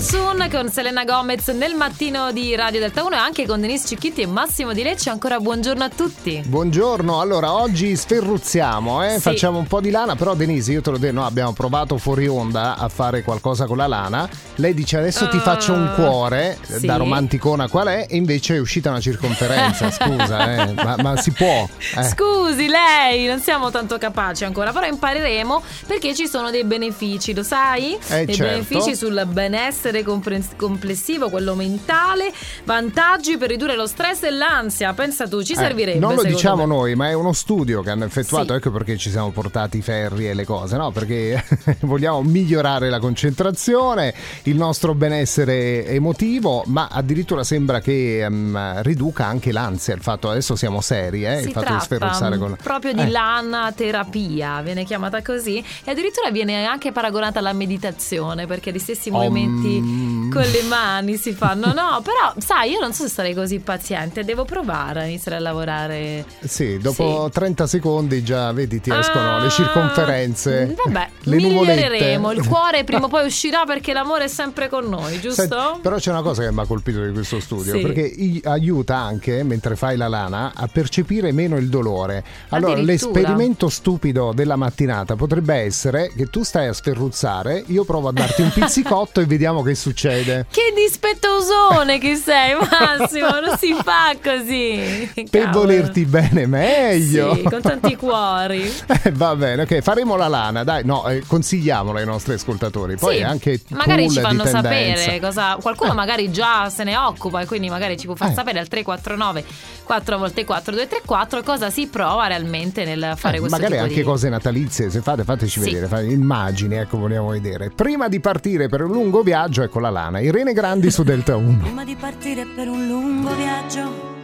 Soon con Selena Gomez nel mattino di Radio Delta 1 e anche con Denise Cicchitti e Massimo Di Lecce. Ancora buongiorno a tutti. Buongiorno, allora oggi sferruzziamo, eh? Sì. facciamo un po' di lana, però Denise io te lo dico, noi abbiamo provato fuori onda a fare qualcosa con la lana, lei dice adesso ti Uh, faccio un cuore, sì. da romanticona qual è, e invece è uscita una circonferenza, scusa, eh? ma, ma si può. eh. Scusi lei, non siamo tanto capaci ancora, però impareremo perché ci sono dei benefici, lo sai? Eh, dei certo. benefici sul benessere compre- complessivo, quello mentale, vantaggi per ridurre lo stress e l'ansia. Pensa tu, ci Eh, servirebbe. non lo diciamo me. noi, ma è uno studio che hanno effettuato, Sì. ecco perché ci siamo portati i ferri e le cose, no? Perché vogliamo migliorare la concentrazione, il nostro benessere emotivo, ma addirittura sembra che ehm, riduca anche l'ansia, il fatto adesso siamo seri, eh? Il fatto di sferruzzare con proprio di Eh. lana terapia, viene chiamata così, e addirittura viene anche paragonata alla meditazione perché gli stessi movimenti Om. Con le mani si fanno. No, però sai, io non so se sarei così paziente, devo provare a iniziare a lavorare. Sì, dopo 30 secondi già vedi ti escono Ah, le circonferenze. Vabbè, le nuvolette. miglioreremo. Il cuore prima o poi uscirà perché l'amore è sempre con noi, giusto? Senti, però c'è una cosa che mi ha colpito di questo studio, Sì. perché aiuta anche, mentre fai la lana, a percepire meno il dolore. Allora, l'esperimento stupido della mattinata potrebbe essere che tu stai a sferruzzare, io provo a darti un pizzicotto e vediamo che succede. Che dispettosone che sei, Massimo, non si fa così. Per Cavolo. volerti bene meglio. Sì, con tanti cuori. Eh, Va bene, ok, faremo la lana, dai, no, eh, consigliamola ai nostri ascoltatori. Poi Sì, anche magari ci fanno sapere cosa qualcuno magari già se ne occupa e quindi magari ci può far Eh. sapere al 349 4 volte 4 234 cosa si prova realmente nel fare Eh, questo magari anche di cose natalizie, se fate fateci Sì. vedere, fate immagini, ecco vogliamo vedere. Prima di partire per un lungo viaggio, ecco la lana, Irene Grandi su Delta 1. Prima di partire per un lungo viaggio,